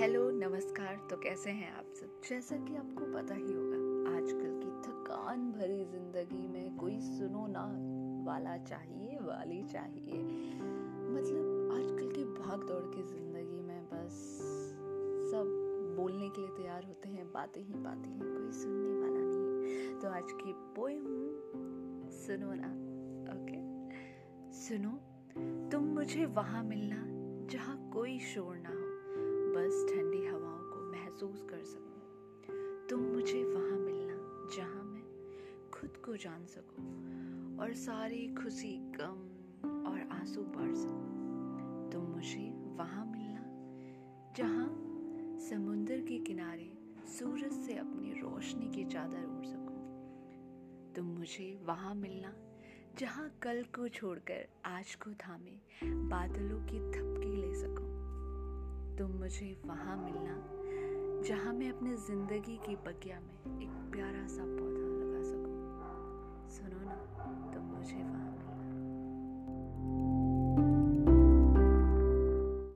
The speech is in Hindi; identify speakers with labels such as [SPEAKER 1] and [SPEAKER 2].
[SPEAKER 1] नमस्कार। तो कैसे हैं आप सब? जैसा कि आपको पता ही होगा, आजकल की थकान भरी ज़िंदगी में कोई सुनो ना, वाला चाहिए, वाली चाहिए। मतलब आजकल की भाग दौड़ की ज़िंदगी में बस सब बोलने के लिए तैयार होते हैं, बातें ही बातें हैं, कोई सुनने वाला नहीं तो आज की पोएम सुनो ना, ओके? सुनो, तुम मुझे वहाँ मिलना जहाँ कोई शोर ना कर सकूँ। तुम मुझे वहाँ मिलना, जहाँ मैं खुद को जान सकूँ और सारी खुशी, गम और आँसू बांट सकूँ। तुम मुझे वहाँ मिलना, जहाँ समुंदर के किनारे सूरज से अपनी रोशनी की चादर ओढ़ सकूँ। तुम मुझे वहाँ मिलना, जहाँ कल को छोड़कर आज को थामे बादलों की थपकी ले सकूँ। तुम मुझे वहाँ मिलना जहाँ मैं अपने ज़िंदगी की बगिया में एक प्यारा सा